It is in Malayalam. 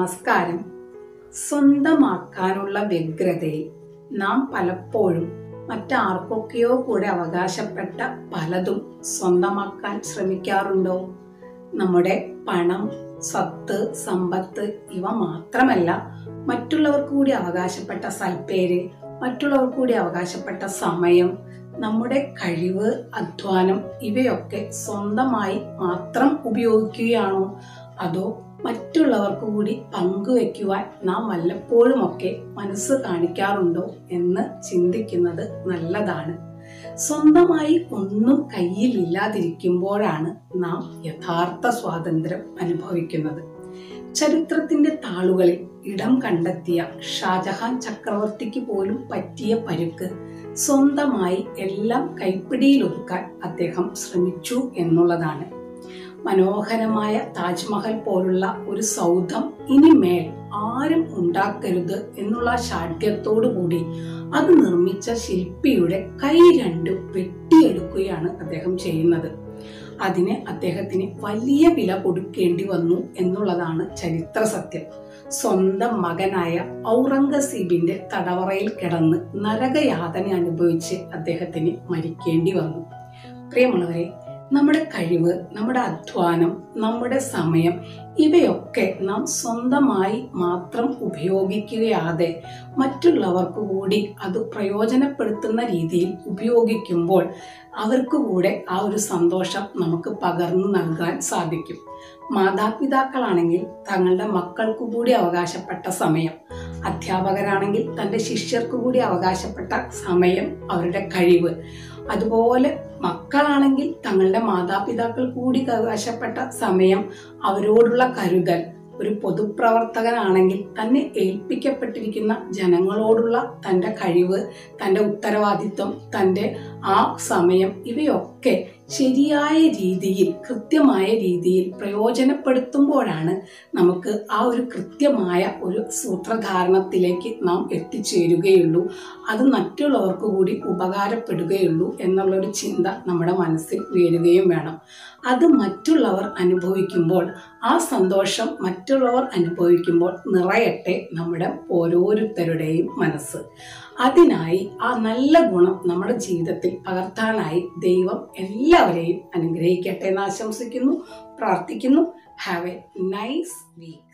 നമസ്കാരം. സ്വന്തമാക്കാനുള്ള വ്യഗ്രതയിൽ നാം പലപ്പോഴും മറ്റാർക്കൊക്കെയോ കൂടെ അവകാശപ്പെട്ട പലതും സ്വന്തമാക്കാൻ ശ്രമിക്കാറുണ്ടോ? നമ്മുടെ പണം സ്വത്ത് സമ്പത്ത് ഇവ മാത്രമല്ല മറ്റുള്ളവർക്ക് കൂടി അവകാശപ്പെട്ട സൽപ്പേര് മറ്റുള്ളവർക്ക് കൂടി അവകാശപ്പെട്ട സമയം നമ്മുടെ കഴിവ് അധ്വാനം ഇവയൊക്കെ സ്വന്തമായി മാത്രം ഉപയോഗിക്കുകയാണോ? അതോ മറ്റുള്ളവർക്ക് കൂടി പങ്കുവെക്കുവാൻ നാം വല്ലപ്പോഴുമൊക്കെ മനസ്സ് കാണിക്കാറുണ്ടോ എന്ന് ചിന്തിക്കുന്നത് നല്ലതാണ്. സ്വന്തമായി ഒന്നും കയ്യിൽ ഇല്ലാതിരിക്കുമ്പോഴാണ് നാം യഥാർത്ഥ സ്വാതന്ത്ര്യം അനുഭവിക്കുന്നത്. ചരിത്രത്തിന്റെ താളുകളിൽ ഇടം കണ്ടെത്തിയ ഷാജഹാൻ ചക്രവർത്തിക്ക് പോലും പറ്റിയ പരുക്ക് സ്വന്തമായി എല്ലാം കൈപ്പിടിയിലൊതുക്കാൻ അദ്ദേഹം ശ്രമിച്ചു എന്നുള്ളതാണ്. മനോഹരമായ താജ്മഹൽ പോലുള്ള ഒരു സൗധം ഇനിമേൽ ആരും ഉണ്ടാക്കരുത് എന്നുള്ള ശാഠ്യത്തോടു കൂടി അത് നിർമ്മിച്ച ശില്പിയുടെ കൈ രണ്ടും വെട്ടിയെടുക്കുകയാണ് അദ്ദേഹം ചെയ്യുന്നത്. അതിന് അദ്ദേഹത്തിന് വലിയ വില കൊടുക്കേണ്ടി വന്നു എന്നുള്ളതാണ് ചരിത്ര സത്യം. സ്വന്തം മകനായ ഔറംഗസീബിന്റെ തടവറയിൽ കിടന്ന് നരകയാതന അനുഭവിച്ച് അദ്ദേഹത്തിന് മരിക്കേണ്ടി വന്നു. പ്രിയമുള്ളവരെ നമ്മുടെ കഴിവ് നമ്മുടെ അധ്വാനം നമ്മുടെ സമയം ഇവയൊക്കെ നാം സ്വന്തമായി മാത്രം ഉപയോഗിക്കുകയാതെ മറ്റുള്ളവർക്ക് കൂടി അത് പ്രയോജനപ്പെടുത്തുന്ന രീതിയിൽ ഉപയോഗിക്കുമ്പോൾ അവർക്ക് കൂടെ ആ ഒരു സന്തോഷം നമുക്ക് പകർന്നു നൽകാൻ സാധിക്കും. മാതാപിതാക്കളാണെങ്കിൽ തങ്ങളുടെ മക്കൾക്കു കൂടി അവകാശപ്പെട്ട സമയം അധ്യാപകരാണെങ്കിൽ തന്റെ ശിഷ്യർക്കു കൂടി അവകാശപ്പെട്ട സമയം അവരുടെ കഴിവ്. അതുപോലെ മക്കളാണെങ്കിൽ തങ്ങളുടെ മാതാപിതാക്കൾ കൂടി കൈവശപ്പെട്ട സമയം അവരോടുള്ള കരുതൽ. ഒരു പൊതുപ്രവർത്തകനാണെങ്കിൽ തന്നെ ഏൽപ്പിക്കപ്പെട്ടിരിക്കുന്ന ജനങ്ങളോടുള്ള തന്റെ കഴിവ് തന്റെ ഉത്തരവാദിത്വം തന്റെ ആ സമയം ഇവയൊക്കെ ശരിയായ രീതിയിൽ കൃത്യമായ രീതിയിൽ പ്രയോജനപ്പെടുത്തുമ്പോഴാണ് നമുക്ക് ആ ഒരു കൃത്യമായ ഒരു സൂത്രധാരണത്തിലേക്ക് നാം എത്തിച്ചേരുകയുള്ളൂ. അത് മറ്റുള്ളവർക്ക് കൂടി ഉപകാരപ്പെടുകയുള്ളൂ എന്നുള്ളൊരു ചിന്ത നമ്മുടെ മനസ്സിൽ ഉയരുകയും വേണം. അത് മറ്റുള്ളവർ അനുഭവിക്കുമ്പോൾ ആ സന്തോഷം മറ്റുള്ളവർ അനുഭവിക്കുമ്പോൾ നിറയട്ടെ നമ്മുടെ ഓരോരുത്തരുടെയും മനസ്സ്. അതിനായി ആ നല്ല ഗുണം നമ്മുടെ പകർത്താനായി ദൈവം എല്ലാവരെയും അനുഗ്രഹിക്കട്ടെ എന്ന് ആശംസിക്കുന്നു പ്രാർത്ഥിക്കുന്നു. Have A nice week